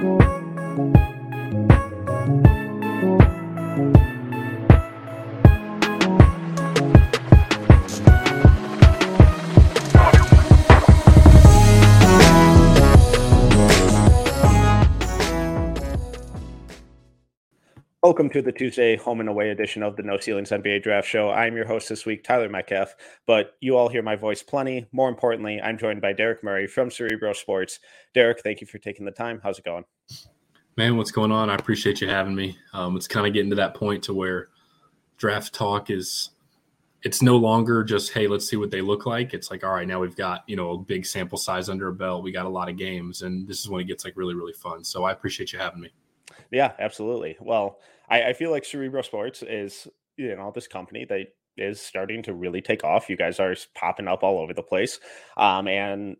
Thank you. Welcome to the Tuesday home and away edition of the No Ceilings NBA Draft Show. I'm your host this week, Tyler Metcalf, but you all hear my voice plenty. More importantly, I'm joined by Derek Murray from Cerebro Sports. Derek, thank you for taking the time. How's it going? Man, what's going on? I appreciate you having me. Um, it's kind of getting to that point to where draft talk is it's no longer just hey let's see what they look like it's like all right now we've got you know a big sample size under a belt we got a lot of games and this is when it gets like really really fun so i appreciate you having me yeah absolutely well I, I feel like Cerebro Sports is you know this company that is starting to really take off. You guys are popping up all over the place, um, and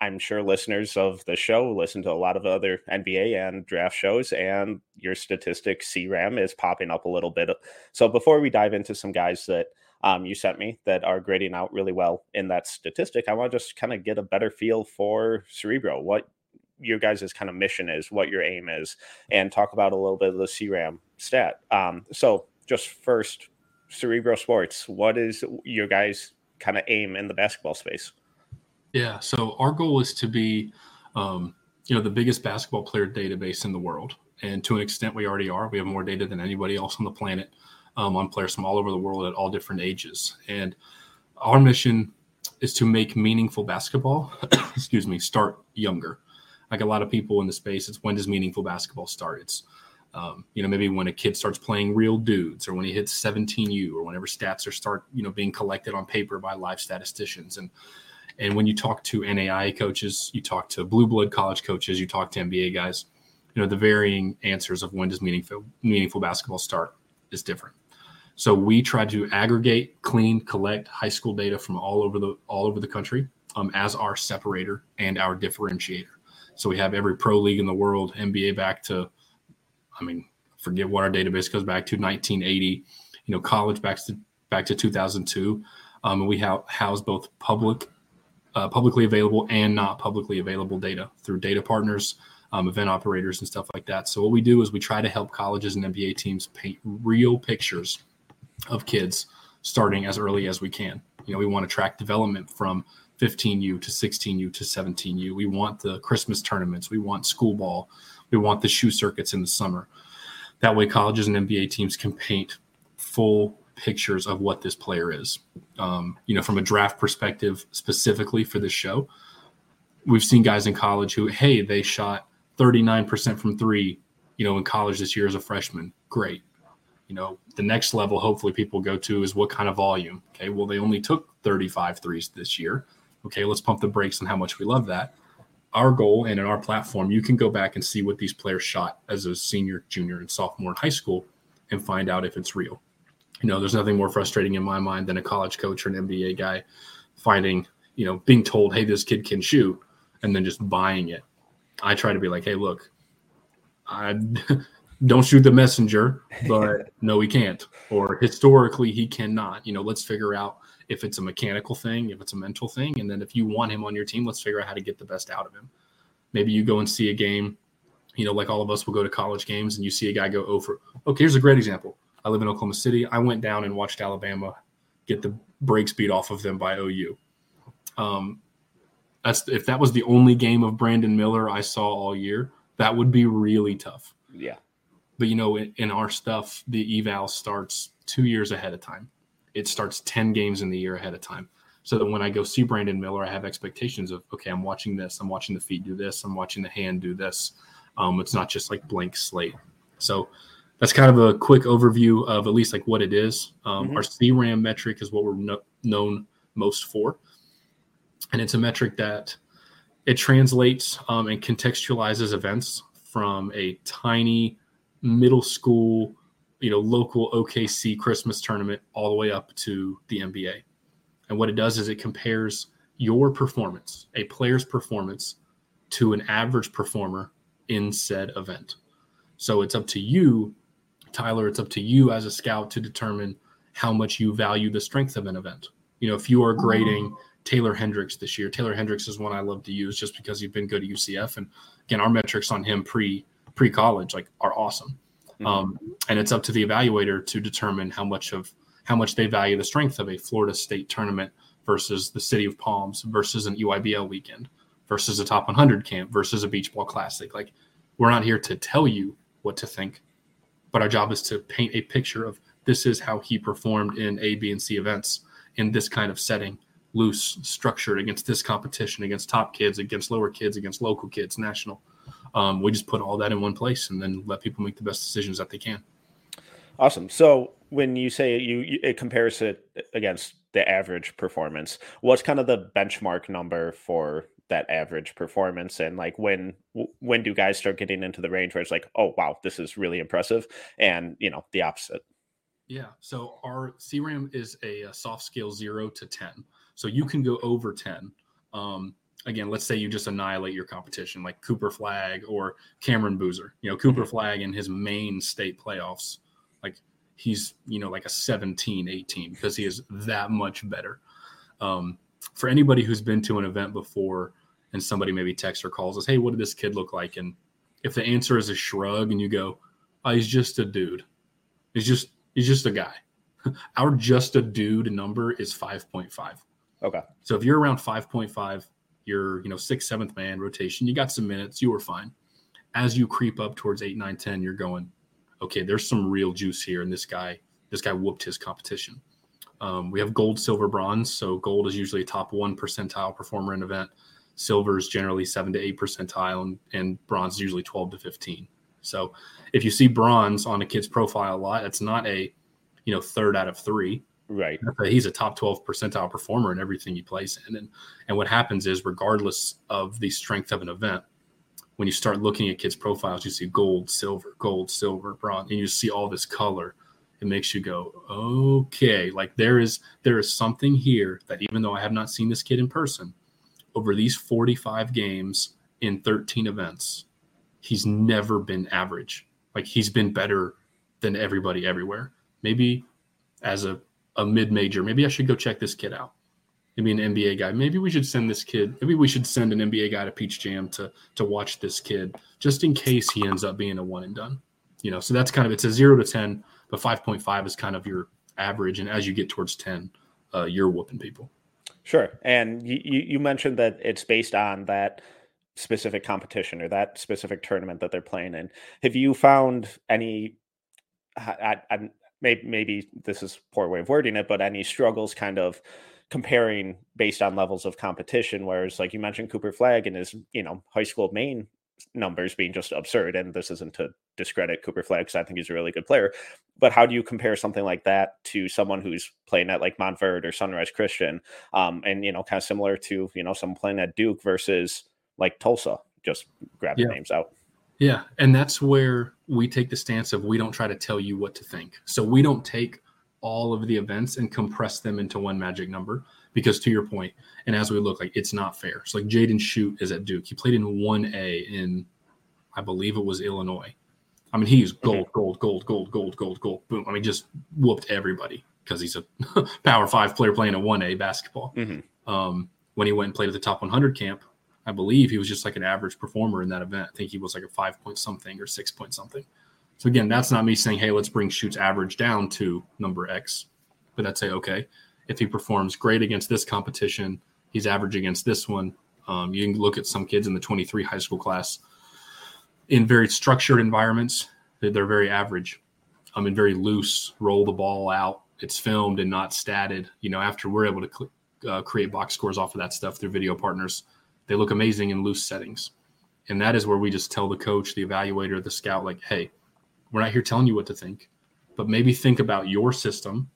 I'm sure listeners of the show listen to a lot of other NBA and draft shows, and your statistic CRAM is popping up a little bit. So before we dive into some guys that um, you sent me that are grading out really well in that statistic, I want to just kind of get a better feel for Cerebro. What your guys' kind of mission is, what your aim is, and talk about a little bit of the CRAM stat. Um, so, just first, Cerebro Sports, what is your guys' kind of aim in the basketball space? Yeah, so our goal is to be, um, you know, the biggest basketball player database in the world, and to an extent, we already are. We have more data than anybody else on the planet um, on players from all over the world at all different ages, and our mission is to make meaningful basketball, excuse me, start younger like a lot of people in the space, it's when does meaningful basketball start? It's um, you know maybe when a kid starts playing real dudes, or when he hits 17U, or whenever stats are start you know being collected on paper by live statisticians. And and when you talk to NAI coaches, you talk to blue blood college coaches, you talk to NBA guys, you know the varying answers of when does meaningful meaningful basketball start is different. So we try to aggregate, clean, collect high school data from all over the all over the country um, as our separator and our differentiator. So we have every pro league in the world, NBA back to, I mean, forget what our database goes back to 1980. You know, college back to back to 2002. Um, and we have house both public, uh, publicly available and not publicly available data through data partners, um, event operators, and stuff like that. So what we do is we try to help colleges and NBA teams paint real pictures of kids starting as early as we can. You know, we want to track development from 15U to 16U to 17U. We want the Christmas tournaments. We want school ball. We want the shoe circuits in the summer. That way, colleges and NBA teams can paint full pictures of what this player is. Um, you know, from a draft perspective, specifically for this show, we've seen guys in college who, hey, they shot 39% from three, you know, in college this year as a freshman. Great. You know, the next level, hopefully, people go to is what kind of volume. Okay. Well, they only took 35 threes this year okay, let's pump the brakes on how much we love that. Our goal and in our platform, you can go back and see what these players shot as a senior, junior, and sophomore in high school and find out if it's real. You know, there's nothing more frustrating in my mind than a college coach or an NBA guy finding, you know, being told, hey, this kid can shoot, and then just buying it. I try to be like, hey, look, I don't shoot the messenger, but no, he can't. Or historically, he cannot. You know, let's figure out if it's a mechanical thing, if it's a mental thing, and then if you want him on your team, let's figure out how to get the best out of him. Maybe you go and see a game, you know, like all of us will go to college games and you see a guy go over. Okay, here's a great example. I live in Oklahoma City. I went down and watched Alabama get the brakes beat off of them by OU. Um, that's if that was the only game of Brandon Miller I saw all year, that would be really tough. Yeah. But you know, in, in our stuff, the eval starts two years ahead of time it starts 10 games in the year ahead of time. So that when I go see Brandon Miller, I have expectations of, okay, I'm watching this, I'm watching the feet do this, I'm watching the hand do this. Um, it's not just like blank slate. So that's kind of a quick overview of at least like what it is. Um, mm-hmm. Our CRAM metric is what we're no- known most for. And it's a metric that it translates um, and contextualizes events from a tiny middle school you know local OKC Christmas tournament all the way up to the NBA. And what it does is it compares your performance, a player's performance, to an average performer in said event. So it's up to you, Tyler, it's up to you as a scout to determine how much you value the strength of an event. You know, if you are grading mm-hmm. Taylor Hendricks this year. Taylor Hendricks is one I love to use just because he's been good at UCF. And again, our metrics on him pre pre college like are awesome. Mm-hmm. Um, and it's up to the evaluator to determine how much of how much they value the strength of a Florida State tournament versus the City of Palms versus an EYBL weekend versus a top 100 camp versus a beach ball classic. Like we're not here to tell you what to think, but our job is to paint a picture of this is how he performed in A, B, and C events in this kind of setting, loose, structured against this competition, against top kids, against lower kids, against local kids, national. Um, we just put all that in one place and then let people make the best decisions that they can. Awesome. So when you say you, you it compares it against the average performance, what's kind of the benchmark number for that average performance? And like when when do guys start getting into the range where it's like oh wow this is really impressive and you know the opposite? Yeah. So our cram is a, a soft scale 0 to 10 so you can go over 10 um, again let's say you just annihilate your competition like cooper flagg or cameron boozer you know cooper mm-hmm. flagg in his Maine state playoffs like he's you know like a 17 18 because he is that much better um, for anybody who's been to an event before and somebody maybe texts or calls us, hey, what did this kid look like? And if the answer is a shrug and you go, oh, he's just a dude. He's just he's just a guy. Our just a dude number is 5.5. Okay. So if you're around 5.5, you're, you know, sixth, seventh man rotation, you got some minutes, you were fine. As you creep up towards eight, nine, ten, you're going, okay, there's some real juice here. And this guy, this guy whooped his competition. Um, we have gold, silver, bronze. So gold is usually a top one percentile performer in event silver is generally seven to eight percentile, and, and bronze is usually 12 to 15. So if you see bronze on a kid's profile a lot, it's not a you know third out of three. Right. He's a top 12 percentile performer in everything he plays in. And and what happens is regardless of the strength of an event, when you start looking at kids' profiles, you see gold, silver, gold, silver, bronze, and you see all this color. It makes you go, okay, like there is there is something here that even though I have not seen this kid in person, over these 45 games in 13 events, he's never been average. Like he's been better than everybody everywhere. Maybe as a, a mid major, maybe I should go check this kid out. Maybe an NBA guy. Maybe we should send this kid. Maybe we should send an NBA guy to Peach Jam to to watch this kid, just in case he ends up being a one and done. You know, so that's kind of it's a zero to ten, but five point five is kind of your average, and as you get towards ten, uh, you're whooping people. Sure. And you, you mentioned that it's based on that specific competition or that specific tournament that they're playing in. Have you found any, I, I, maybe, maybe this is poor way of wording it, but any struggles kind of comparing based on levels of competition? Whereas, like you mentioned, Cooper Flagg and his, you know, high school Maine numbers being just absurd. And this isn't to discredit Cooper Flagg because I think he's a really good player. But how do you compare something like that to someone who's playing at like Montverde or Sunrise Christian? Um, and you know, kind of similar to you know someone playing at Duke versus like Tulsa. Just grab the names out. Yeah, and that's where we take the stance of we don't try to tell you what to think. So we don't take all of the events and compress them into one magic number because to your point, and as we look like it's not fair. So like Jaden Schutt is at Duke. He played in one A in I believe it was Illinois. I mean, he's gold, gold, gold, gold, gold, gold, gold. Boom. I mean, just whooped everybody because he's a power five player playing a 1A basketball. Mm-hmm. Um, when he went and played at the top 100 camp, I believe he was just like an average performer in that event. I think he was like a five point something or six point something. So again, that's not me saying, hey, let's bring Schutt's average down to number X, but I'd say, okay, if he performs great against this competition, he's average against this one. Um, you can look at some kids in the 23 high school class in very structured environments, they're very average. I'm in very loose, roll the ball out. It's filmed and not statted. You know, after we're able to cl- uh, create box scores off of that stuff through video partners, they look amazing in loose settings. And that is where we just tell the coach, the evaluator, the scout, like, hey, we're not here telling you what to think, but maybe think about your system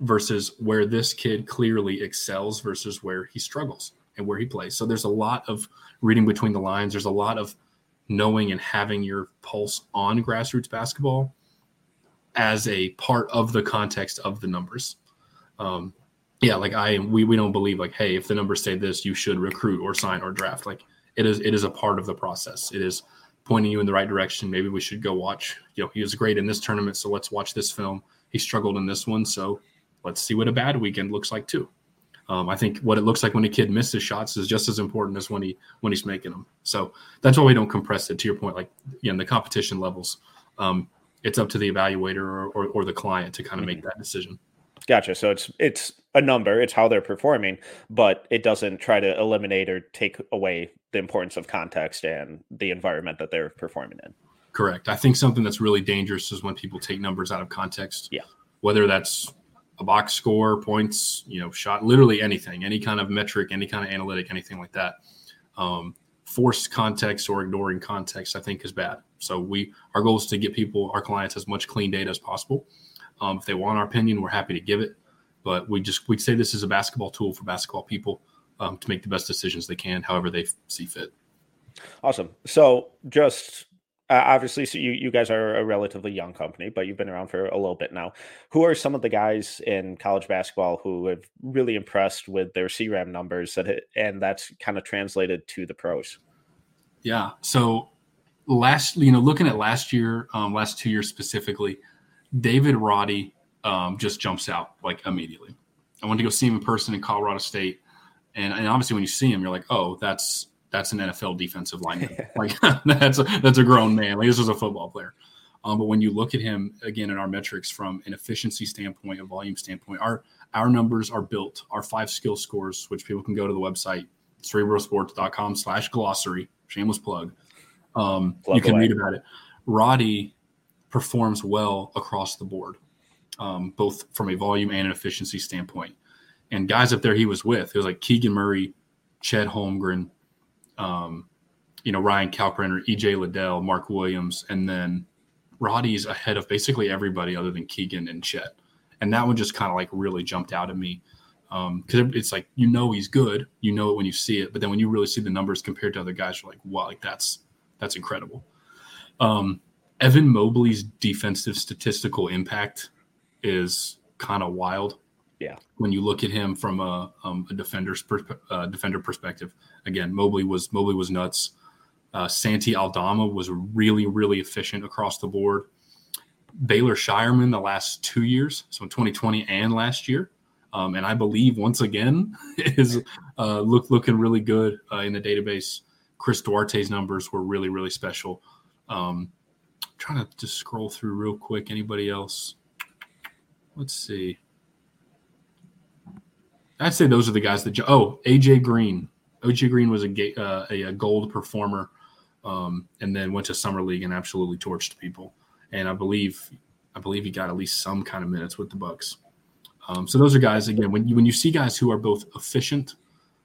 versus where this kid clearly excels versus where he struggles and where he plays. So there's a lot of reading between the lines. There's a lot of knowing and having your pulse on grassroots basketball as a part of the context of the numbers. Um, yeah, like I we we don't believe like, hey, if the numbers say this, you should recruit or sign or draft. Like it is it is a part of the process. It is pointing you in the right direction. Maybe we should go watch. You know, he was great in this tournament, so let's watch this film. He struggled in this one, so let's see what a bad weekend looks like too. Um, I think what it looks like when a kid misses shots is just as important as when he when he's making them. So that's why we don't compress it. To your point, like you know, the competition levels, um, it's up to the evaluator or, or, or the client to kind of make mm-hmm. that decision. Gotcha. So it's it's a number, it's how they're performing, but it doesn't try to eliminate or take away the importance of context and the environment that they're performing in. Correct. I think something that's really dangerous is when people take numbers out of context. Yeah. Whether that's a box score, points, you know, shot, literally anything, any kind of metric, any kind of analytic, anything like that. Um, forced context or ignoring context, I think, is bad. So we, our goal is to get people, our clients, as much clean data as possible. Um, if they want our opinion, we're happy to give it. But we just we'd say this is a basketball tool for basketball people um, to make the best decisions they can, however they see fit. Awesome. So just uh, obviously, so you, you guys are a relatively young company, but you've been around for a little bit now. Who are some of the guys in college basketball who have really impressed with their CRAM numbers that it, and that's kind of translated to the pros? Yeah. So last, you know, looking at last year, um, last two years specifically, David Roddy um, just jumps out like immediately. I went to go see him in person in Colorado State, and, and obviously when you see him, you're like, oh, that's that's an NFL defensive lineman. like that's a, that's a grown man. Like this is a football player. Um, but when you look at him again in our metrics from an efficiency standpoint, a volume standpoint, our our numbers are built. Our five skill scores, which people can go to the website cerebrosports.com slash glossary, shameless plug. Um, you can away. read about it. Roddy performs well across the board, um, both from a volume and an efficiency standpoint. And guys up there he was with, it was like Keegan Murray, Chet Holmgren, um, you know, Ryan Kalkbrenner, EJ Liddell, Mark Williams, and then Roddy's ahead of basically everybody other than Keegan and Chet. And that one just kind of like really jumped out at me because um, it's like you know he's good, you know it when you see it, but then when you really see the numbers compared to other guys, you're like, wow, like that's that's incredible. Um, Evan Mobley's defensive statistical impact is kind of wild. Yeah. When you look at him from a, um, a defender's per, uh, defender perspective, again, Mobley was Mobley was nuts. Uh, Santi Aldama was really really efficient across the board. Baylor Scheierman the last two years, so in 2020 and last year, um, and I believe once again is uh, look looking really good uh, in the database. Chris Duarte's numbers were really really special. Um, trying to just scroll through real quick. Anybody else? Let's see. I'd say those are the guys that. Oh, AJ Green. AJ Green was a uh, a, gold performer, um, and then went to summer league and absolutely torched people. And I believe, I believe he got at least some kind of minutes with the Bucks. Um, so those are guys again. When you when you see guys who are both efficient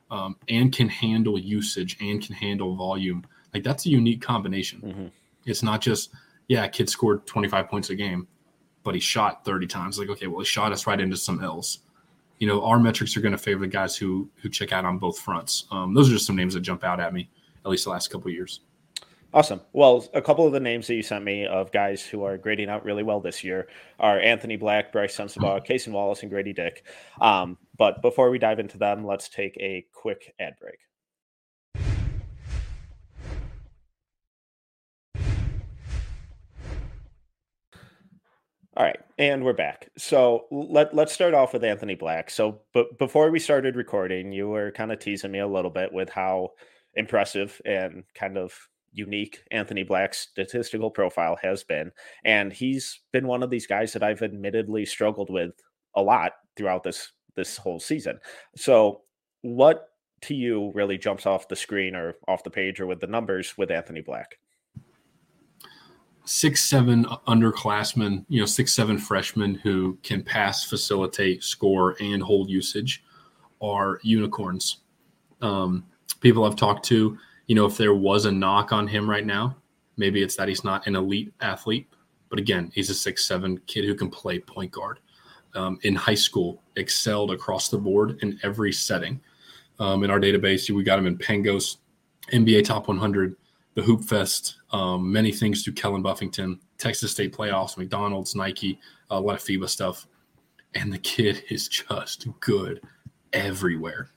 um, and can handle usage and can handle volume, like that's a unique combination. Mm-hmm. It's not just yeah, kid scored 25 points a game, but he shot 30 times. Like, okay, well, he shot us right into some L's. You know, our metrics are going to favor the guys who who check out on both fronts. Um, those are just some names that jump out at me, at least the last couple years. Awesome. Well, a couple of the names that you sent me of guys who are grading out really well this year are Anthony Black, Brice Sensabaugh, Cason Wallace, and Gradey Dick. Um, but before we dive into them, let's take a quick ad break. All right, and we're back. So let let's start off with Anthony Black. So, but before we started recording, you were kind of teasing me a little bit with how impressive and kind of unique Anthony Black's statistical profile has been, and he's been one of these guys that I've admittedly struggled with a lot throughout this this whole season. So, what to you really jumps off the screen or off the page or with the numbers with Anthony Black? Six seven underclassmen, you know, six seven freshmen who can pass, facilitate, score, and hold usage are unicorns. Um, people I've talked to, you know, if there was a knock on him right now, maybe it's that he's not an elite athlete. But again, he's a six seven kid who can play point guard. Um, in high school, excelled across the board in every setting. Um, in our database, we got him in Pangos, NBA Top 100, the Hoop Fest, um, many things through Kellen Buffington, Texas State playoffs, McDonald's, Nike, a lot of FIBA stuff. And the kid is just good everywhere.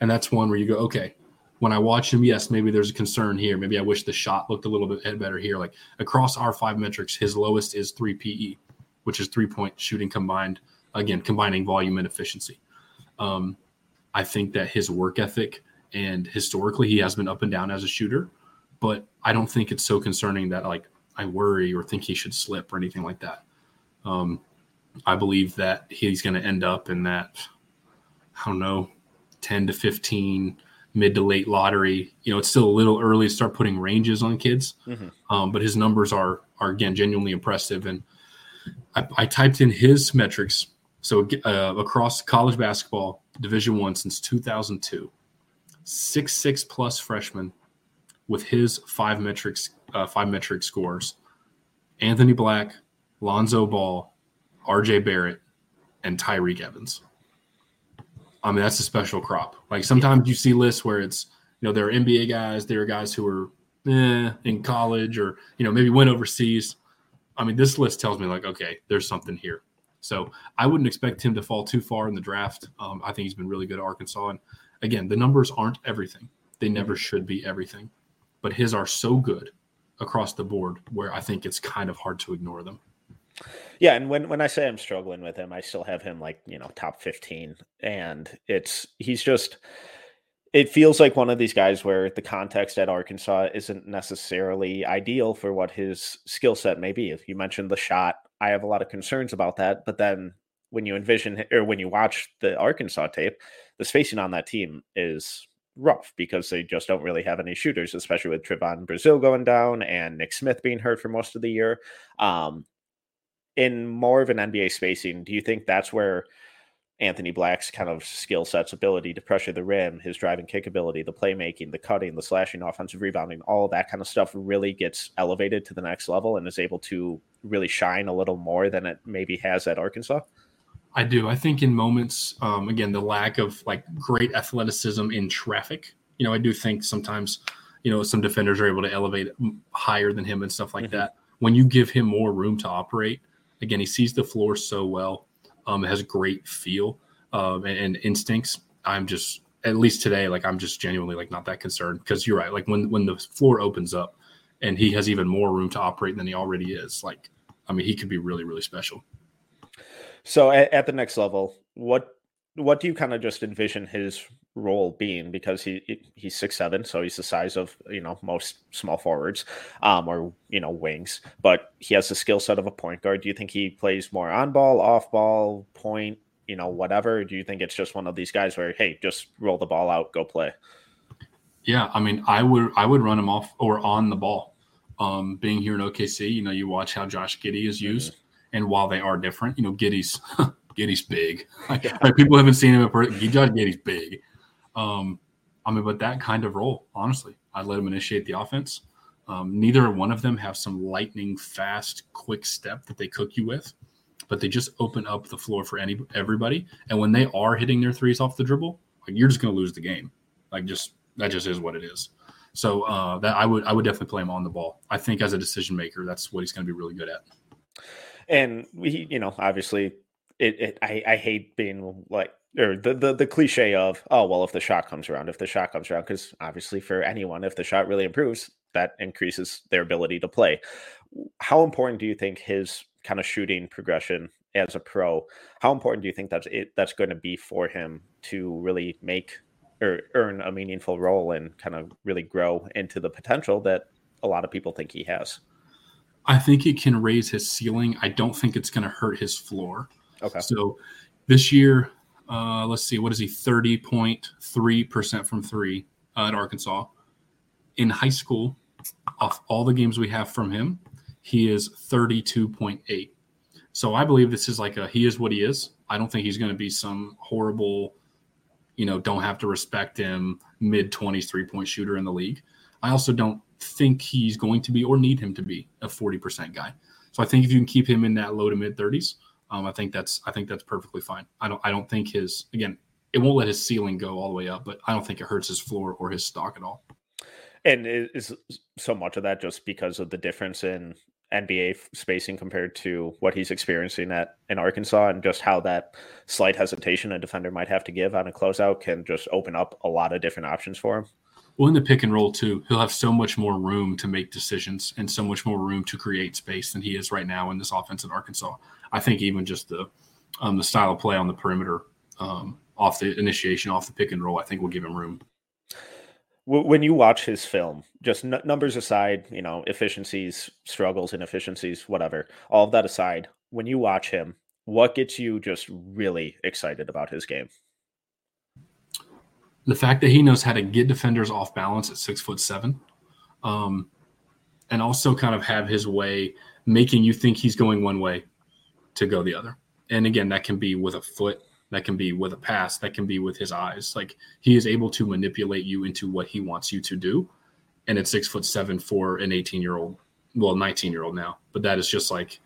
And that's one where you go, okay, when I watch him, yes, maybe there's a concern here. Maybe I wish the shot looked a little bit better here. Like across our five metrics, his lowest is 3 PE, which is three point shooting combined, again, combining volume and efficiency. Um, I think that his work ethic and historically he has been up and down as a shooter, but I don't think it's so concerning that like I worry or think he should slip or anything like that. Um, I believe that he's going to end up in that, I don't know, 10 to 15 mid to late lottery. You know, it's still a little early to start putting ranges on kids, mm-hmm. um, but his numbers are, are again, genuinely impressive. And I, I typed in his metrics. So uh, across college basketball, Division One since 2002, six six plus freshman with his five metrics uh, five metric scores: Anthony Black, Lonzo Ball, R.J. Barrett, and Tyreke Evans. I mean, that's a special crop. Like sometimes you see lists where it's you know there are NBA guys, there are guys who are eh, in college or you know maybe went overseas. I mean, this list tells me like, okay, there's something here. So I wouldn't expect him to fall too far in the draft. Um, I think he's been really good at Arkansas. And again, the numbers aren't everything. They never should be everything. But his are so good across the board where I think it's kind of hard to ignore them. Yeah, and when when I say I'm struggling with him, I still have him like, you know, top 15 and it's he's just it feels like one of these guys where the context at Arkansas isn't necessarily ideal for what his skill set may be. If you mentioned the shot, I have a lot of concerns about that. But then when you envision or when you watch the Arkansas tape, the spacing on that team is rough because they just don't really have any shooters, especially with Trevon Brazile going down and Nick Smith being hurt for most of the year. Um, in more of an NBA spacing, do you think that's where Anthony Black's kind of skill sets, ability to pressure the rim, his driving kick ability, the playmaking, the cutting, the slashing, offensive rebounding, all that kind of stuff really gets elevated to the next level and is able to really shine a little more than it maybe has at Arkansas? I do. I think in moments, um, again, the lack of like great athleticism in traffic. You know, I do think sometimes, you know, some defenders are able to elevate higher than him and stuff like mm-hmm. that. When you give him more room to operate, again, he sees the floor so well um, has great feel um, and, and instincts. I'm just at least today, like I'm just genuinely like not that concerned because you're right. Like when when the floor opens up and he has even more room to operate than he already is, like I mean, he could be really really special. So at, at the next level, what what do you kind of just envision his role being because he he's six seven, so he's the size of you know most small forwards, um, or you know wings. But he has the skill set of a point guard. Do you think he plays more on ball, off ball, point, you know, whatever? Do you think it's just one of these guys where hey, just roll the ball out, go play? Yeah, I mean, I would I would run him off or on the ball. Um, being here in OKC, you know, you watch how Josh Giddey is used, mm-hmm. And while they are different, you know, Giddey's Giddey's big. Like, like, people haven't seen him in person. Josh Giddey's big. Um, I mean, but that kind of role, honestly, I'd let him initiate the offense. Um, neither one of them have some lightning fast, quick step that they cook you with, but they just open up the floor for any everybody. And when they are hitting their threes off the dribble, like you're just going to lose the game. Like just that just is what it is. So uh, that I would I would definitely play him on the ball. I think as a decision maker, that's what he's going to be really good at. And we, you know, obviously, it, it I, I hate being like or the, the the cliche of oh well if the shot comes around if the shot comes around because obviously for anyone if the shot really improves that increases their ability to play. How important do you think his kind of shooting progression as a pro how important do you think that's it that's going to be for him to really make or earn a meaningful role and kind of really grow into the potential that a lot of people think he has i think it can raise his ceiling i don't think it's going to hurt his floor okay so this year uh, let's see, what is he? 30.3% from three uh, at Arkansas. In high school, off all the games we have from him, he is 32.8. So I believe this is like a he is what he is. I don't think he's going to be some horrible, you know, don't have to respect him mid 20s three point shooter in the league. I also don't think he's going to be or need him to be a 40% guy. So I think if you can keep him in that low to mid 30s, um, I think that's I think that's perfectly fine. I don't I don't think his again it won't let his ceiling go all the way up, but I don't think it hurts his floor or his stock at all. And is so much of that just because of the difference in NBA spacing compared to what he's experiencing at in Arkansas, and just how that slight hesitation a defender might have to give on a closeout can just open up a lot of different options for him. Well, in the pick and roll too, he'll have so much more room to make decisions and so much more room to create space than he is right now in this offense at Arkansas. I think even just the um, the style of play on the perimeter, um, off the initiation, off the pick and roll, I think will give him room. When you watch his film, just n- numbers aside, you know, efficiencies, struggles, inefficiencies, whatever, all of that aside, when you watch him, what gets you just really excited about his game? The fact that he knows how to get defenders off balance at six foot seven, um, and also kind of have his way making you think he's going one way to go the other. And again, that can be with a foot, that can be with a pass, that can be with his eyes. Like he is able to manipulate you into what he wants you to do. And at six foot seven for an 18 year old, well, 19 year old now, but that is just like,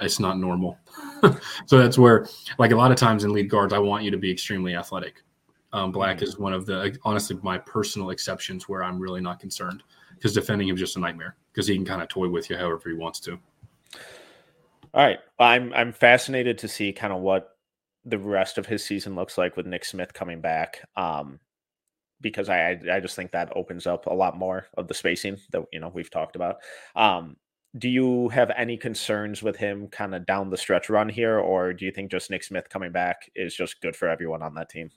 it's not normal. so that's where, like a lot of times in lead guards, I want you to be extremely athletic. Um, Black mm-hmm. is one of the, honestly, my personal exceptions where I'm really not concerned because defending him is just a nightmare because he can kind of toy with you however he wants to. All right, I'm I'm fascinated to see kind of what the rest of his season looks like with Nick Smith coming back. Um, because I I just think that opens up a lot more of the spacing that you know we've talked about. Um, do you have any concerns with him kind of down the stretch run here, or do you think just Nick Smith coming back is just good for everyone on that team?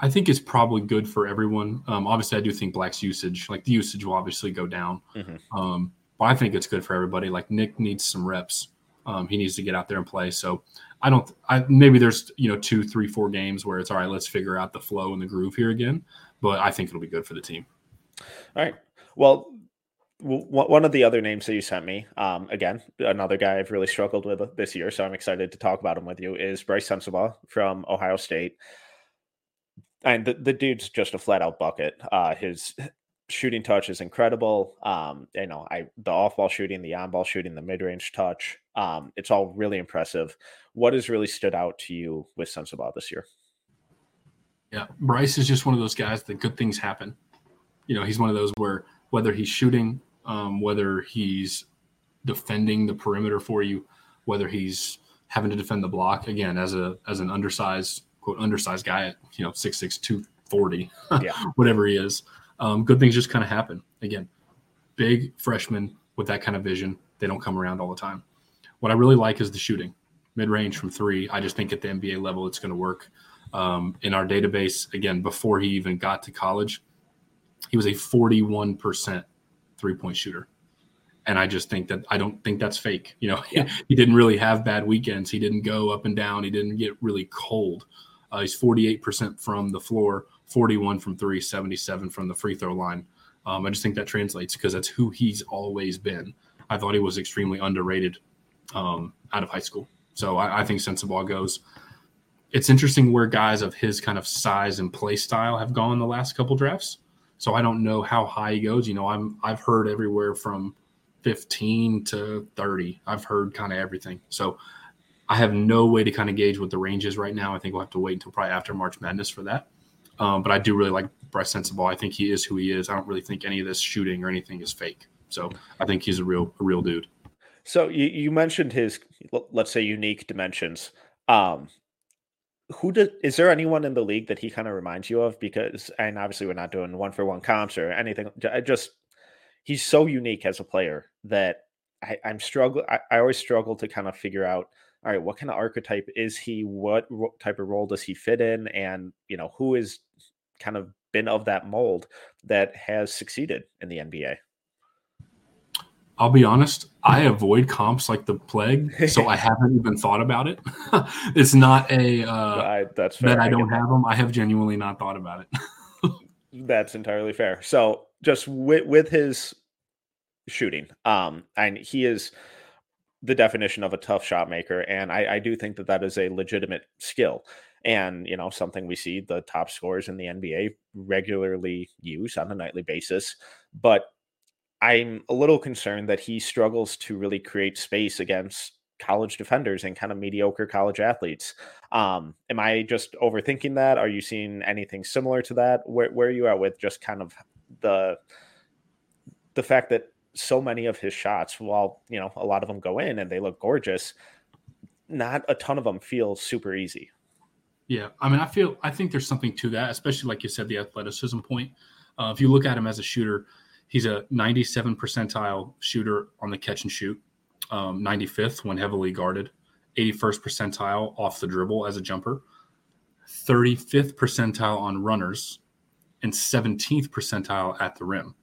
I think it's probably good for everyone. Um, obviously, I do think Black's usage, like the usage, will obviously go down. Mm-hmm. Um, but I think it's good for everybody. Like Nick needs some reps. Um, he needs to get out there and play. So I don't. I maybe there's you know two, three, four games where it's all right. Let's figure out the flow and the groove here again. But I think it'll be good for the team. All right. Well, one of the other names that you sent me, um, again, another guy I've really struggled with this year, so I'm excited to talk about him with you, is Brice Sensabaugh from Ohio State and the, the dude's just a flat out bucket. Uh, his shooting touch is incredible. Um, you know, I the off ball shooting, the on ball shooting, the mid range touch. Um, it's all really impressive. What has really stood out to you with Sensabaugh this year? Yeah, Brice is just one of those guys that good things happen. You know, he's one of those where whether he's shooting, um, whether he's defending the perimeter for you, whether he's having to defend the block again as a as an undersized quote undersized guy at you know six six two forty, yeah. whatever he is. Um, good things just kind of happen. Again, big freshman with that kind of vision, they don't come around all the time. What I really like is the shooting, mid range from three. I just think at the NBA level, it's going to work. Um, in our database, again, before he even got to college, he was a 41% three point shooter. And I just think that I don't think that's fake. You know, yeah. he didn't really have bad weekends. He didn't go up and down. He didn't get really cold. Uh, he's 48% from the floor, 41 from three, 77 from the free throw line. Um, I just think that translates because that's who he's always been. I thought he was extremely underrated um, out of high school. So I, I think Sensabaugh goes. It's interesting where guys of his kind of size and play style have gone the last couple drafts. So I don't know how high he goes. You know, I'm I've heard everywhere from 15 to 30. I've heard kind of everything. So I have no way to kind of gauge what the range is right now. I think we'll have to wait until probably after March Madness for that. Um, but I do really like Brice Sensabaugh. I think he is who he is. I don't really think any of this shooting or anything is fake. So I think he's a real a real dude. So you, you mentioned his let's say unique dimensions. Um, who did is there anyone in the league that he kind of reminds you of? Because and obviously we're not doing one for one comps or anything. I just he's so unique as a player that I, I'm struggle. I, I always struggle to kind of figure out all right, what kind of archetype is he? What type of role does he fit in? And, you know, who is kind of been of that mold that has succeeded in the NBA? I'll be honest, I avoid comps like the plague, so I haven't even thought about it. it's not a uh, I, that's fair. that I, I don't have them. I have genuinely not thought about it. that's entirely fair. So just with with his shooting, um, and he is the definition of a tough shot maker. And I, I do think that that is a legitimate skill and you know something we see the top scorers in the NBA regularly use on a nightly basis. But I'm a little concerned that he struggles to really create space against college defenders and kind of mediocre college athletes. Um, am I just overthinking that? Are you seeing anything similar to that? Where where are you at with just kind of the the fact that so many of his shots, while you know a lot of them go in and they look gorgeous, not a ton of them feel super easy. Yeah, I mean, I feel I think there's something to that, especially like you said, the athleticism point. Uh, if you look at him as a shooter, he's a 97 percentile shooter on the catch and shoot, um, 95th when heavily guarded, 81st percentile off the dribble as a jumper. 35th percentile on runners and 17th percentile at the rim.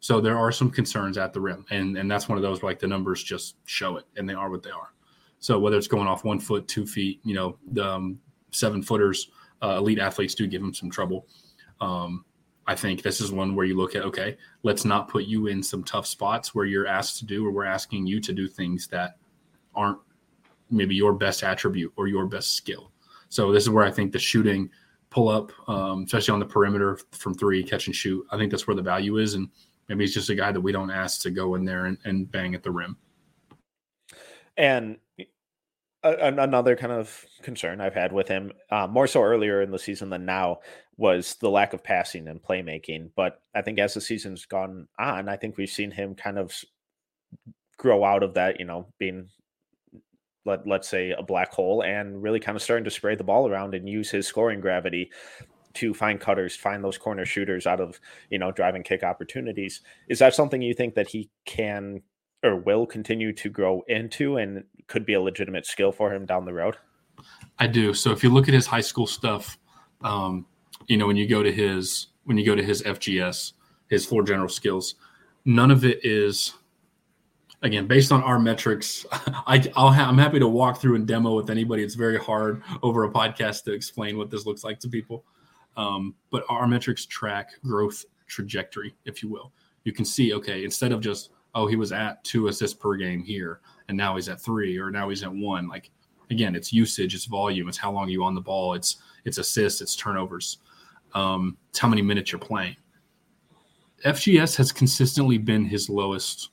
So there are some concerns at the rim, and and that's one of those where like the numbers just show it, and they are what they are. So whether it's going off one foot, two feet, you know, the um, seven footers, uh, elite athletes do give them some trouble. Um, I think this is one where you look at okay, let's not put you in some tough spots where you're asked to do or we're asking you to do things that aren't maybe your best attribute or your best skill. So this is where I think the shooting pull up, um, especially on the perimeter from three, catch and shoot. I think that's where the value is. And maybe he's just a guy that we don't ask to go in there and, and bang at the rim. And another kind of concern I've had with him, uh, more so earlier in the season than now, was the lack of passing and playmaking. But I think as the season's gone on, I think we've seen him kind of grow out of that, you know, being let let's say a black hole and really kind of starting to spray the ball around and use his scoring gravity to find cutters, find those corner shooters out of, you know, driving kick opportunities. Is that something you think that he can or will continue to grow into and could be a legitimate skill for him down the road? I do. So if you look at his high school stuff, um, you know, when you go to his when you go to his FGS, his floor general skills, none of it is again based on our metrics. I, will ha- I'm happy to walk through and demo with anybody. It's very hard over a podcast to explain what this looks like to people. Um, but our metrics track growth trajectory, if you will. You can see, okay, instead of just oh, he was at two assists per game here, and now he's at three, or now he's at one. Like again, it's usage, it's volume, it's how long you on the ball, it's it's assists, it's turnovers, um, it's how many minutes you're playing. FGS has consistently been his lowest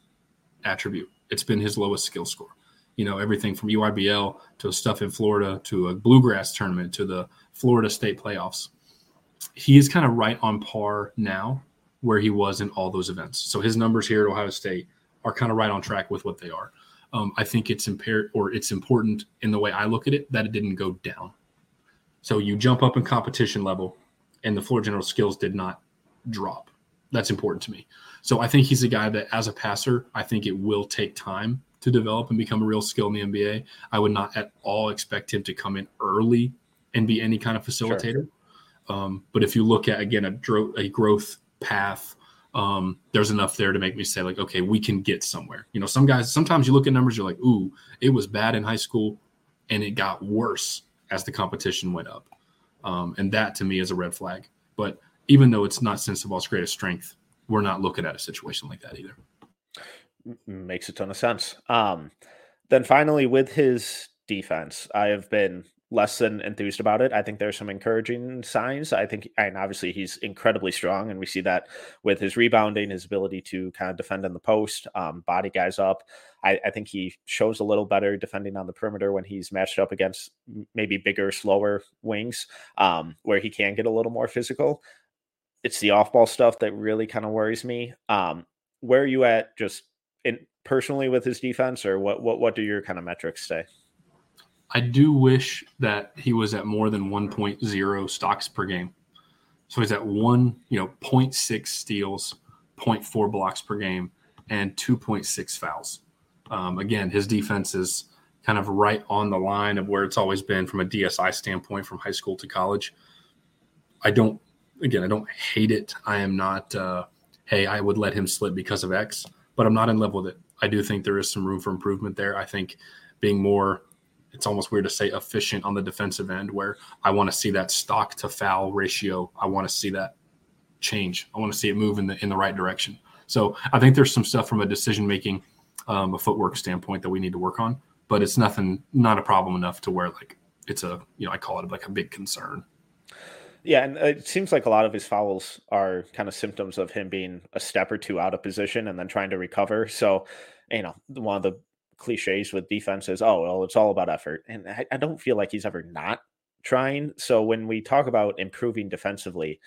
attribute. It's been his lowest skill score. You know, everything from EYBL to stuff in Florida to a bluegrass tournament to the Florida State playoffs. He is kind of right on par now where he was in all those events. So his numbers here at Ohio State are kind of right on track with what they are. Um, I think it's impaired or it's important in the way I look at it that it didn't go down. So you jump up in competition level, and the floor general skills did not drop. That's important to me. So I think he's a guy that, as a passer, I think it will take time to develop and become a real skill in the NBA. I would not at all expect him to come in early and be any kind of facilitator. Sure. Um, but if you look at again a, dro- a growth path, um, there's enough there to make me say like, okay, we can get somewhere. You know, some guys sometimes you look at numbers, you're like, ooh, it was bad in high school, and it got worse as the competition went up, um, and that to me is a red flag. But even though it's not Sensabaugh's greatest strength, we're not looking at a situation like that either. Makes a ton of sense. Um, then finally, with his defense, I have been less than enthused about it. I think there's some encouraging signs. I think, and obviously he's incredibly strong, and we see that with his rebounding, his ability to kind of defend in the post, um, body guys up. I, I, think he shows a little better defending on the perimeter when he's matched up against maybe bigger, slower wings, um, where he can get a little more physical. It's the off-ball stuff that really kind of worries me. Um, where are you at, just in personally with his defense, or what? What? What do your kind of metrics say? I do wish that he was at more than 1.0 stocks per game. So he's at one, you know, 0.6 steals, 0.4 blocks per game, and 2.6 fouls. Um, again, his defense is kind of right on the line of where it's always been from a DSI standpoint from high school to college. I don't, again, I don't hate it. I am not, uh, hey, I would let him slip because of X, but I'm not in love with it. I do think there is some room for improvement there. I think being more it's almost weird to say efficient on the defensive end where I want to see that stock to foul ratio. I want to see that change. I want to see it move in the in the right direction. So I think there's some stuff from a decision making, um, a footwork standpoint that we need to work on, but it's nothing, not a problem enough to where like it's a you know I call it like a big concern. Yeah, and it seems like a lot of his fouls are kind of symptoms of him being a step or two out of position and then trying to recover. So, you know, one of the cliches with defenses. Oh, well, it's all about effort. And I, I don't feel like he's ever not trying. So when we talk about improving defensively,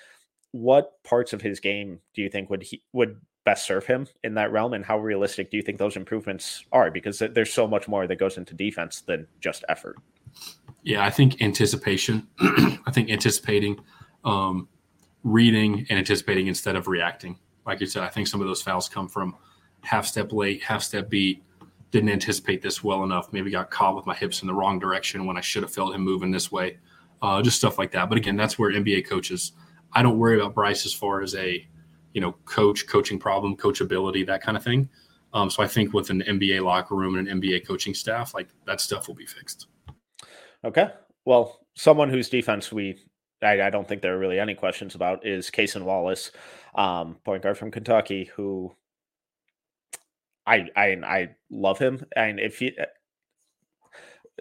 what parts of his game do you think would he would best serve him in that realm and how realistic do you think those improvements are because there's so much more that goes into defense than just effort yeah i think anticipation i think anticipating um, reading and anticipating instead of reacting like you said i think some of those fouls come from half step late half step beat didn't anticipate this well enough. Maybe got caught with my hips in the wrong direction when I should have felt him moving this way. uh, just stuff like that. But again, that's where NBA coaches. I don't worry about Brice as far as a you know coach, coaching problem, coachability, that kind of thing. Um, so I think with an NBA locker room and an NBA coaching staff, like that stuff will be fixed. Okay. Well, someone whose defense we I, I don't think there are really any questions about is Cason Wallace, um, point guard from Kentucky, who I I I love him, and if he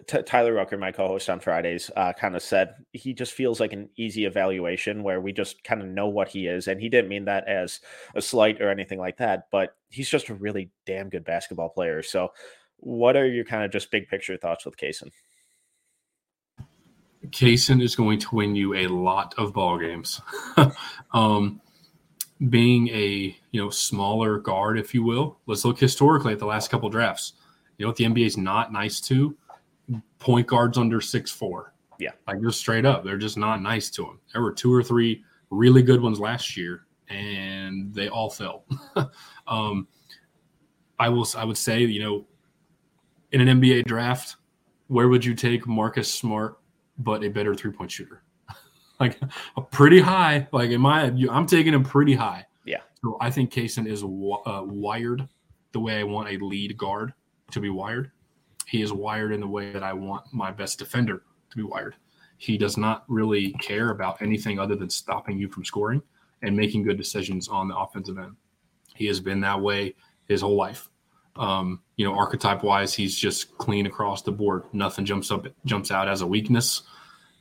T- Tyler Rucker, my co-host on Fridays, uh, kind of said he just feels like an easy evaluation where we just kind of know what he is, and he didn't mean that as a slight or anything like that. But he's just a really damn good basketball player. So, what are your kind of just big picture thoughts with Cason? Cason is going to win you a lot of ball games. um, being a you know smaller guard, if you will, let's look historically at the last couple drafts. You know what the NBA is not nice to point guards under six four. Yeah, like just straight up, they're just not nice to them. There were two or three really good ones last year, and they all fell. um, I will. I would say, you know, in an NBA draft, where would you take Marcus Smart, but a better three point shooter? Like a pretty high. Like in my, I'm taking him pretty high. Yeah. So I think Cason is uh, wired the way I want a lead guard to be wired he is wired in the way that I want my best defender to be wired. He does not really care about anything other than stopping you from scoring and making good decisions on the offensive end. He has been that way his whole life. Um, you know, archetype wise, he's just clean across the board. Nothing jumps up, jumps out as a weakness.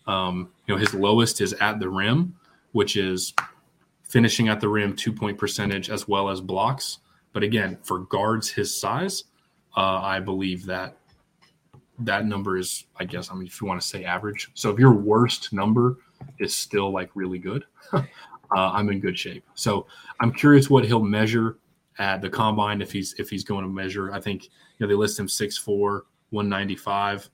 Um, you know, his lowest is at the rim, which is finishing at the rim, two point percentage as well as blocks. But again, for guards his size, uh, I believe that that number is, I guess, I mean, if you want to say average. So if your worst number is still like really good, uh, I'm in good shape. So I'm curious what he'll measure at the combine if he's if he's going to measure. I think you know they list him 6'4", 195.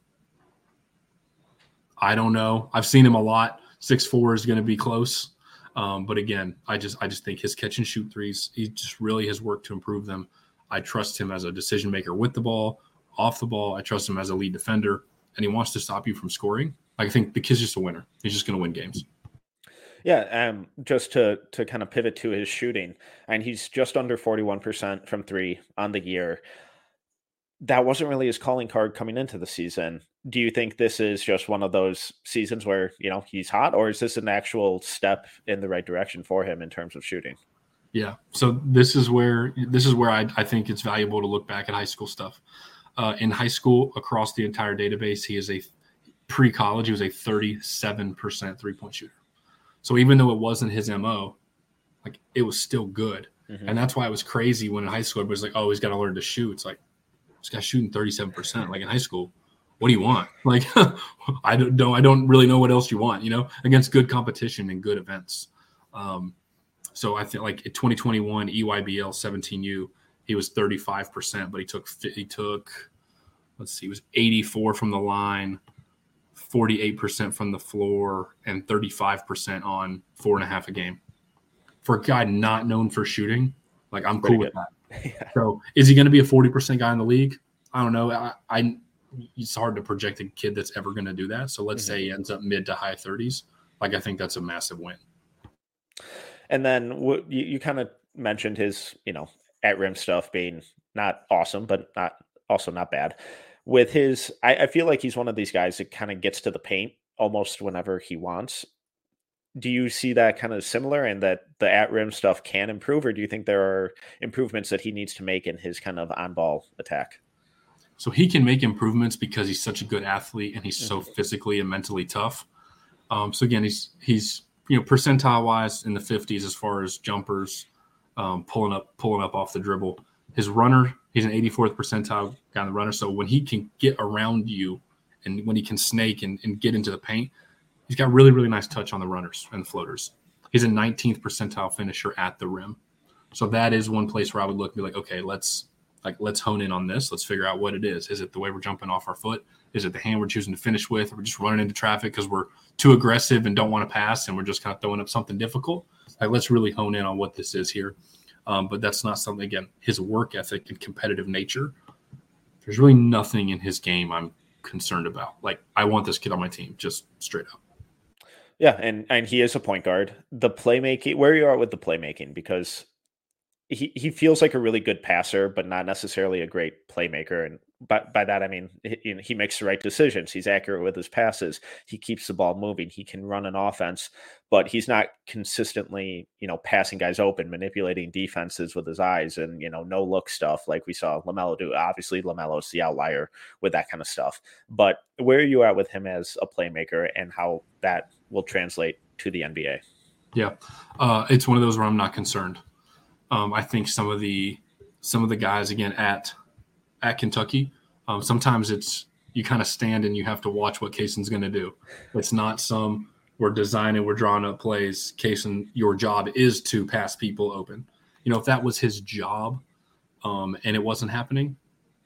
I don't know. I've seen him a lot. Six four is going to be close. Um, but again, I just I just think his catch and shoot threes, he just really has worked to improve them. I trust him as a decision maker with the ball off the ball. I trust him as a lead defender, and he wants to stop you from scoring. I think the kid's just a winner. He's just going to win games. Yeah, um, just to to kind of pivot to his shooting, and he's just under forty one percent from three on the year. That wasn't really his calling card coming into the season. Do you think this is just one of those seasons where you know he's hot, or is this an actual step in the right direction for him in terms of shooting? Yeah. So this is where this is where I, I think it's valuable to look back at high school stuff uh, in high school across the entire database. He is a pre college, he was a 37% three point shooter. So even though it wasn't his MO, like it was still good. Mm-hmm. And that's why it was crazy when in high school it was like, oh, he's got to learn to shoot. It's like, this guy's shooting 37%. Like in high school, what do you want? Like, I don't know. I don't really know what else you want, you know, against good competition and good events. Um, so I think like 2021 EYBL 17U, he was 35%, but he took he took let's see, he was 84 from the line, 48% from the floor, and 35% on four and a half a game. For a guy not known for shooting, like I'm Pretty cool good. with that. Yeah. So is he going to be a 40% guy in the league? I don't know. I, I it's hard to project a kid that's ever going to do that. So let's mm-hmm. say he ends up mid to high 30s. Like I think that's a massive win. And then what you, you kind of mentioned his, you know, at rim stuff being not awesome, but not also not bad. With his, I, I feel like he's one of these guys that kind of gets to the paint almost whenever he wants. Do you see that kind of similar and that the at rim stuff can improve, or do you think there are improvements that he needs to make in his kind of on ball attack? So he can make improvements because he's such a good athlete and he's so mm-hmm. physically and mentally tough. Um, so again, he's he's you know percentile wise in the 50s as far as jumpers, um, pulling up pulling up off the dribble. His runner, he's an 84th percentile guy on the runner. So when he can get around you and when he can snake and, and get into the paint, he's got really, really nice touch on the runners and the floaters. He's a 19th percentile finisher at the rim. So that is one place where I would look and be like, okay, let's like let's hone in on this. Let's figure out what it is. Is it the way we're jumping off our foot? Is it the hand we're choosing to finish with? We're just running into traffic because we're too aggressive and don't want to pass and we're just kind of throwing up something difficult? Like let's really hone in on what this is here. Um, but that's not something again, his work ethic and competitive nature. There's really nothing in his game I'm concerned about. Like I want this kid on my team, just straight up. Yeah, and and he is a point guard. The playmaking, where you are with the playmaking, because he he feels like a really good passer, but not necessarily a great playmaker. And by, by that I mean he, he, makes the right decisions. He's accurate with his passes. He keeps the ball moving. He can run an offense, but he's not consistently you know passing guys open, manipulating defenses with his eyes, and you know no look stuff like we saw Lamelo do. Obviously, Lamelo's the outlier with that kind of stuff. But where are you at with him as a playmaker, and how that will translate to the NBA? Yeah, uh, it's one of those where I'm not concerned. Um, I think some of the some of the guys again at at Kentucky, um, sometimes it's you kind of stand and you have to watch what Cason's going to do. It's not some we're designing, we're drawing up plays. Cason, your job is to pass people open. You know, if that was his job um, and it wasn't happening,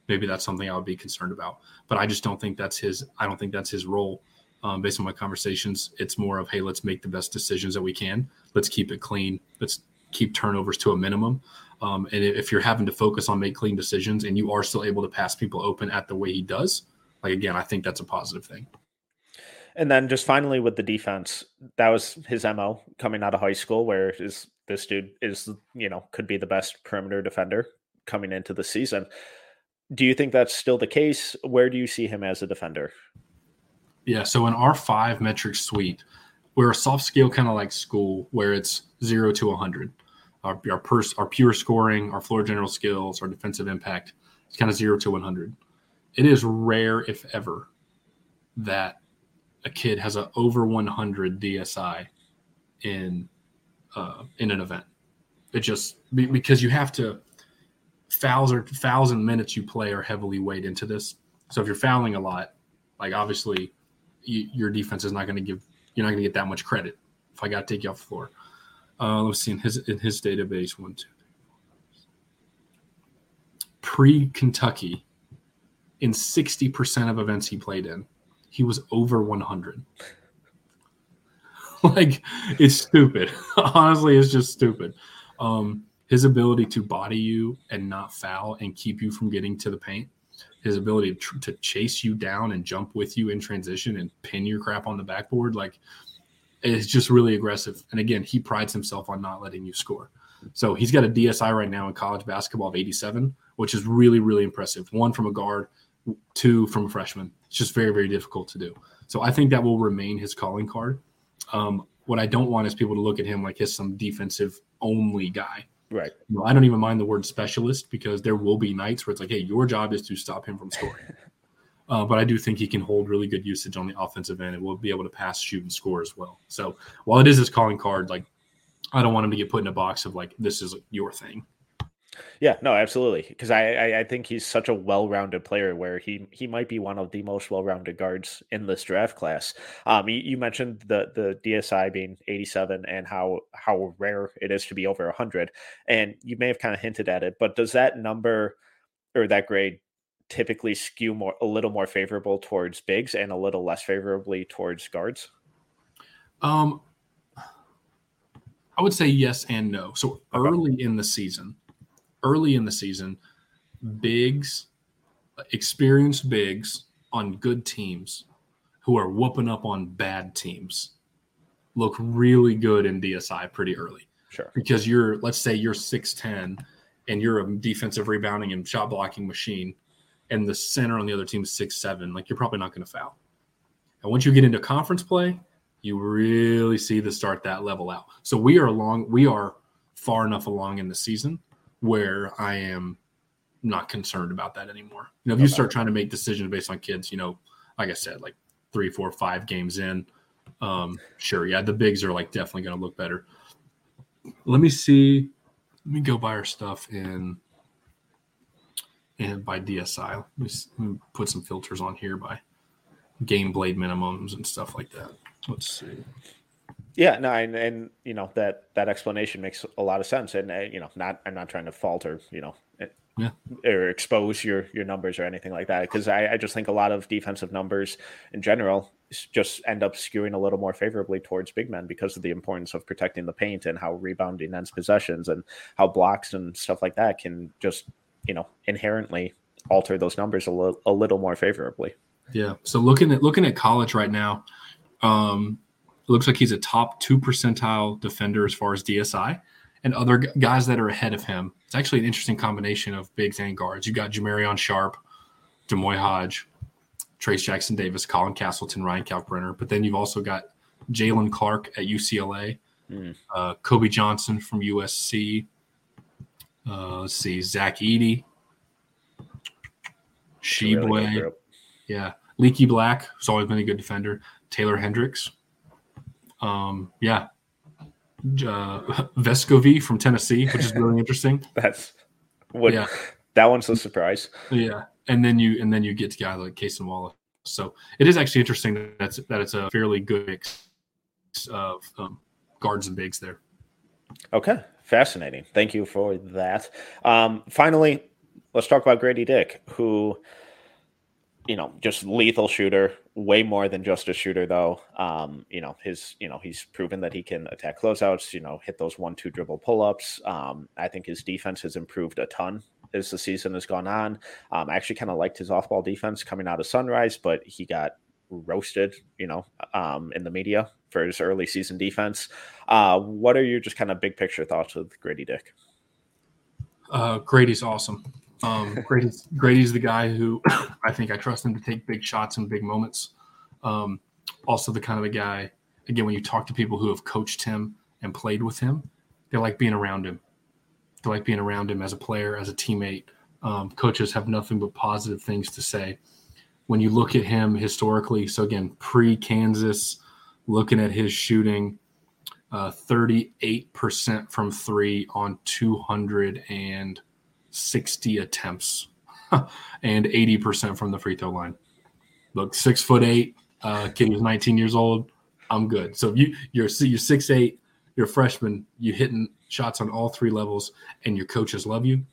maybe that's something I would be concerned about. But I just don't think that's his. I don't think that's his role. Um, based on my conversations, it's more of hey, let's make the best decisions that we can. Let's keep it clean. Let's keep turnovers to a minimum. Um, and if you're having to focus on make clean decisions and you are still able to pass people open at the way he does, like again, I think that's a positive thing. And then just finally with the defense, that was his MO coming out of high school, where is this dude is, you know, could be the best perimeter defender coming into the season. Do you think that's still the case? Where do you see him as a defender? Yeah, so in our five metric suite, we're a soft scale kind of like school where it's zero to 100. Our, our, pers- our pure scoring, our floor general skills, our defensive impact, it's kind of zero to 100. It is rare, if ever, that a kid has an over 100 DSI in uh, in an event. It just because you have to fouls or fouls and minutes you play are heavily weighed into this. So if you're fouling a lot, like obviously you, your defense is not going to give you're not going to get that much credit if I got to take you off the floor. Uh, let's see in his in his database one two pre Kentucky in sixty percent of events he played in, he was over one hundred. like it's stupid. Honestly, it's just stupid. Um, his ability to body you and not foul and keep you from getting to the paint his ability to, to chase you down and jump with you in transition and pin your crap on the backboard, like is just really aggressive. And again, he prides himself on not letting you score. So he's got a DSI right now in college basketball of 87, which is really, really impressive. One from a guard, two from a freshman. It's just very, very difficult to do. So I think that will remain his calling card. Um, what I don't want is people to look at him like he's some defensive only guy. Right. You know, I don't even mind the word specialist because there will be nights where it's like, hey, your job is to stop him from scoring. uh, but I do think he can hold really good usage on the offensive end and will be able to pass, shoot, and score as well. So while it is his calling card, like I don't want him to get put in a box of like this is your thing. Yeah, no, absolutely. Because I, I, I think he's such a well-rounded player where he he might be one of the most well-rounded guards in this draft class. Um, you, you mentioned the the DSI being 87 and how how rare it is to be over 100, and you may have kind of hinted at it, but does that number or that grade typically skew more a little more favorable towards bigs and a little less favorably towards guards? Um, I would say yes and no. So early in the season early in the season, bigs, experienced bigs on good teams who are whooping up on bad teams look really good in DSI pretty early. Sure. Because you're, let's say you're 6'10 and you're a defensive rebounding and shot blocking machine, and the center on the other team is 6'7, like you're probably not going to foul. And once you get into conference play, you really see the start that level out. So we are along, we are far enough along in the season where I am not concerned about that anymore. You know, if you start trying to make decisions based on kids, you know, like I said, like three, four, five games in, um, sure, yeah, the bigs are like definitely going to look better. Let me see. Let me go buy our stuff in and by DSI. Let me, let me put some filters on here by game blade minimums and stuff like that. Let's see. Yeah, no, and, and you know that that explanation makes a lot of sense, and uh, you know, not I'm not trying to falter, you know, eh, yeah. or expose your your numbers or anything like that, because I, I just think a lot of defensive numbers in general just end up skewing a little more favorably towards big men because of the importance of protecting the paint and how rebounding ends possessions and how blocks and stuff like that can just you know inherently alter those numbers a little a little more favorably. Yeah. So looking at looking at college right now, um, It looks like he's a top two percentile defender as far as DSI. And other guys that are ahead of him, it's actually an interesting combination of bigs and guards. You've got Jamarion Sharp, D'Moi Hodge, Trayce Jackson Davis, Colin Castleton, Ryan Kalkbrenner. But then you've also got Jaylen Clark at UCLA, mm. uh, Kobe Johnson from USC. Uh, let's see, Zach Edey, Tshiebwe, really yeah, Leaky Black, who's always been a good defender. Taylor Hendricks, um, yeah, uh, Vescovi from Tennessee, which is really interesting. That's what. Yeah. That one's a surprise. Yeah, and then you and then you get to guys like Cason Wallace. So it is actually interesting that that's, that it's a fairly good mix of um, guards and bigs there. Okay, fascinating. Thank you for that. Um, finally, let's talk about Gradey Dick, who, you know, just lethal shooter, way more than just a shooter, though. Um, you know, his, you know, he's proven that he can attack closeouts, you know, hit those one, two dribble pull ups. Um, I think his defense has improved a ton as the season has gone on. Um, I actually kind of liked his off ball defense coming out of Sunrise, but he got roasted, you know, um, in the media for his early season defense. Uh, what are your just kind of big picture thoughts with Gradey Dick? Uh, Gradey's awesome. Um, Gradey's, Gradey's the guy who I think I trust him to take big shots in big moments. Um, also, the kind of the guy, again, when you talk to people who have coached him and played with him, they like being around him. They like being around him as a player, as a teammate. Um, coaches have nothing but positive things to say. When you look at him historically, so again, pre Kansas, looking at his shooting, uh, 38% from three on 260 attempts and 80% from the free throw line. Look, six foot eight, uh, kid who's 19 years old. I'm good. So if you you're you're six eight, you're a freshman, you hitting shots on all three levels, and your coaches love you.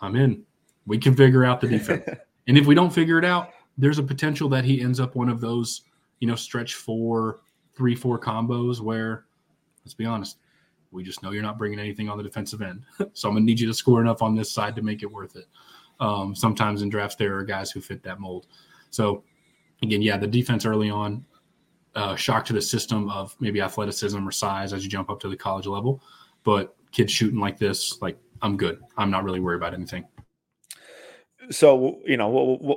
I'm in. We can figure out the defense. and if we don't figure it out, there's a potential that he ends up one of those you know, stretch four, three, four combos where, let's be honest, we just know you're not bringing anything on the defensive end. so I'm going to need you to score enough on this side to make it worth it. Um, sometimes in drafts, there are guys who fit that mold. So again, yeah, the defense early on, uh, shock to the system of maybe athleticism or size as you jump up to the college level. But kids shooting like this, like I'm good. I'm not really worried about anything so you know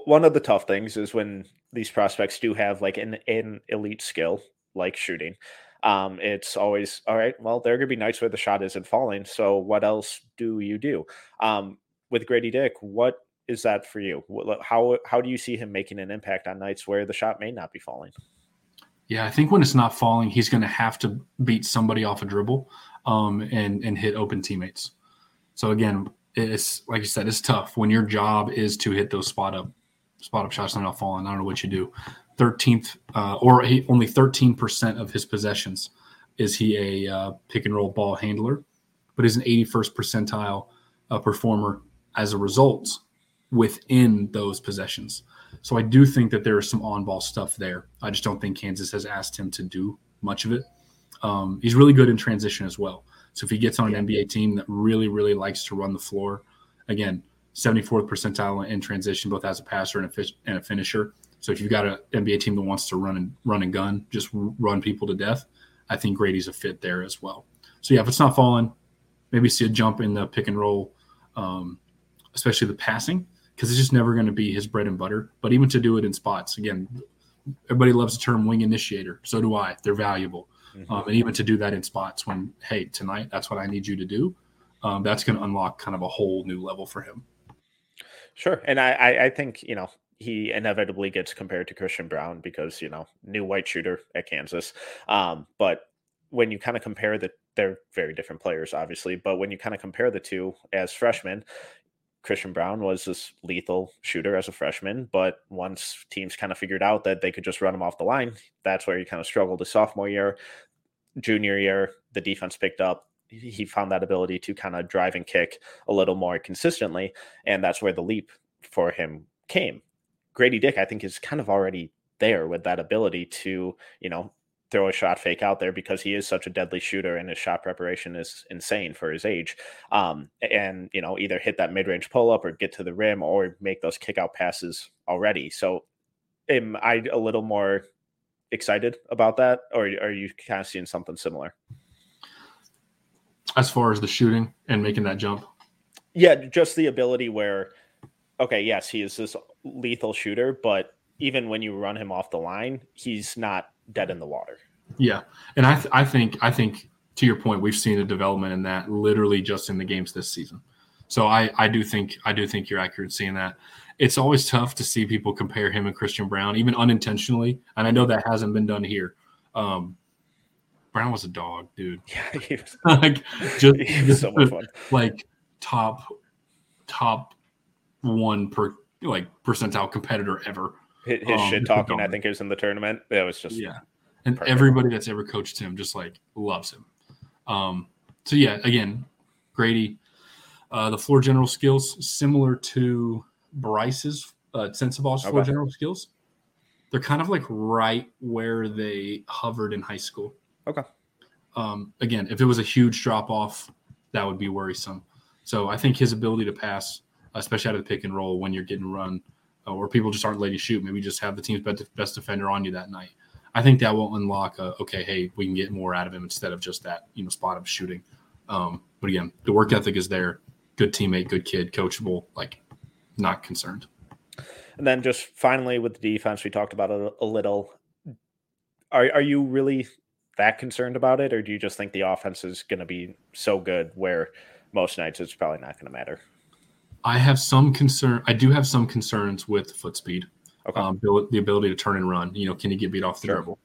one of the tough things is when these prospects do have like an, an elite skill like shooting um, it's always all right well there are gonna be nights where the shot isn't falling so what else do you do um, with gradey dick what is that for you how how do you see him making an impact on nights where the shot may not be falling yeah i think when it's not falling he's going to have to beat somebody off a dribble um, and and hit open teammates so again it's like you said, it's tough when your job is to hit those spot up spot up shots and not falling. I don't know what you do. 13th uh, or he, only 13% of his possessions is he a uh, pick and roll ball handler, but is an 81st percentile uh, performer as a result within those possessions. So I do think that there is some on ball stuff there. I just don't think Kansas has asked him to do much of it. Um, he's really good in transition as well. So if he gets on an NBA team that really, really likes to run the floor, again, 74th percentile in transition, both as a passer and a, fish, and a finisher. So if you've got an NBA team that wants to run and run and gun, just run people to death, I think Gradey's a fit there as well. So yeah, if it's not falling, maybe see a jump in the pick and roll, um, especially the passing, because it's just never going to be his bread and butter. But even to do it in spots, again, everybody loves the term wing initiator. So do I. They're valuable. Mm-hmm. Um, and even to do that in spots when, hey, tonight, that's what I need you to do. Um, that's going to unlock kind of a whole new level for him. Sure. And I, I think, you know, he inevitably gets compared to Christian Braun because, you know, new white shooter at Kansas. Um, but when you kind of compare the, they're very different players, obviously, but when you kind of compare the two as freshmen, Christian Braun was this lethal shooter as a freshman, but once teams kind of figured out that they could just run him off the line, that's where he kind of struggled his sophomore year. Junior year, the defense picked up. He found that ability to kind of drive and kick a little more consistently, and that's where the leap for him came. Gradey Dick, I think, is kind of already there with that ability to, you know, throw a shot fake out there because he is such a deadly shooter and his shot preparation is insane for his age. Um, and you know, either hit that mid range pull up or get to the rim or make those kick out passes already. So am I a little more excited about that, or are you kind of seeing something similar? As far as the shooting and making that jump, yeah, just the ability where, okay, yes, he is this lethal shooter, but even when you run him off the line, he's not dead in the water. Yeah, and I th- I think I think to your point, we've seen a development in that literally just in the games this season. So I I do think I do think you're accurate in seeing that. It's always tough to see people compare him and Christian Braun, even unintentionally, and I know that hasn't been done here. Um, Braun was a dog, dude. Yeah, he was, like just, he was so much fun. like top top one per like percentile competitor ever. His, his Um, shit talking, I think, is in the tournament. It was just Yeah. And Perfect. everybody that's ever coached him just like loves him. Um, so yeah, again, Gradey, uh, the floor general skills similar to Brice's uh, floor Okay. general skills. They're kind of like right where they hovered in high school. Okay. Um, again, if it was a huge drop off, that would be worrisome. So I think his ability to pass, especially out of the pick and roll when you're getting run, uh, or people just aren't letting you shoot, maybe just have the team's best, best defender on you that night. I think that will unlock a okay, hey, we can get more out of him instead of just that you know spot up shooting. Um, but again, the work ethic is there. Good teammate, good kid, coachable. Like, not concerned. And then just finally with the defense, we talked about it a little. Are are you really that concerned about it, or do you just think the offense is going to be so good where most nights it's probably not going to matter? I have some concern. I do have some concerns with foot speed. Okay. Um, the ability to turn and run. You know, can he get beat off the Sure. dribble?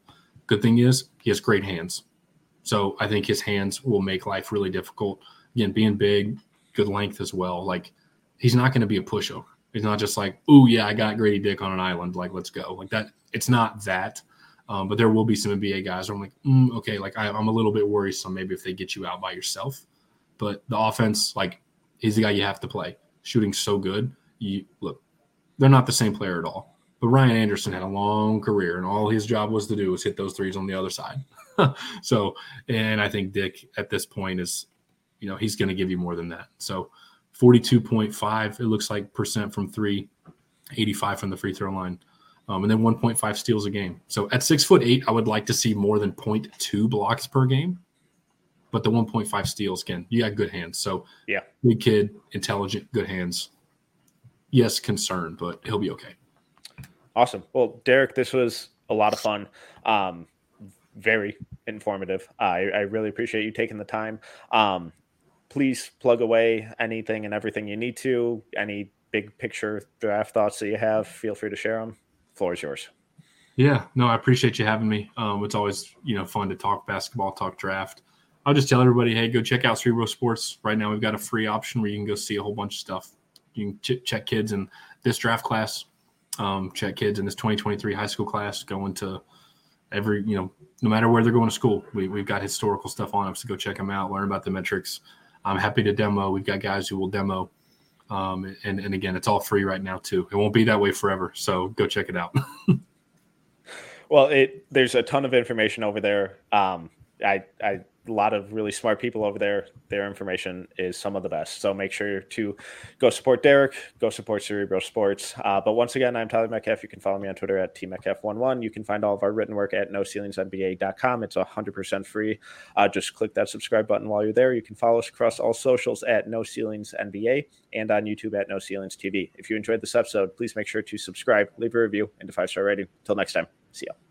Good thing is he has great hands. So I think his hands will make life really difficult. Again, being big, good length as well. Like he's not going to be a pushover. He's not just like, oh yeah, I got Gradey Dick on an island. Like let's go. Like that. It's not that. Um, but there will be some NBA guys where I'm like, mm, okay, like I, I'm a little bit worrisome maybe if they get you out by yourself. But the offense, like he's the guy you have to play. Shooting so good. You look, they're not the same player at all. But Ryan Anderson had a long career, and all his job was to do was hit those threes on the other side. so, and I think Dick at this point is, you know, he's going to give you more than that. So, 42.5, it looks like percent from three, 85 from the free throw line, um, and then 1.5 steals a game. So, at six foot eight, I would like to see more than 0.2 blocks per game. But the 1.5 steals, again, you got good hands. So, Yeah. big kid, intelligent, good hands. Yes, concerned, but he'll be okay. Awesome. Well, Derek, this was a lot of fun. Um, very informative. I, I really appreciate you taking the time. Um, please plug away anything and everything you need to. Any big picture draft thoughts that you have, feel free to share them. Floor is yours. Yeah, no, I appreciate you having me. Um, it's always you know fun to talk basketball, talk draft. I'll just tell everybody, hey, go check out Cerebro Sports. Right now, we've got a free option where you can go see a whole bunch of stuff. You can ch- check kids in this draft class, um, check kids in this 2023 high school class, going to every you know, no matter where they're going to school. We, we've got historical stuff on us to go check them out, learn about the metrics. I'm happy to demo. We've got guys who will demo. Um, and, and again, it's all free right now too. It won't be that way forever. So go check it out. Well, it there's a ton of information over there. Um, I, I a lot of really smart people over there. Their information is some of the best. So make sure to go support Derek, go support Cerebro Sports. Uh, but once again, I'm Tyler Metcalf. You can follow me on Twitter at tmetcalf11. You can find all of our written work at noceilingsnba.com. It's 100% free. Uh, just click that subscribe button while you're there. You can follow us across all socials at No Ceilings NBA and on YouTube at No Ceilings TV. If you enjoyed this episode, please make sure to subscribe, leave a review, and a five star rating. Until next time, see ya.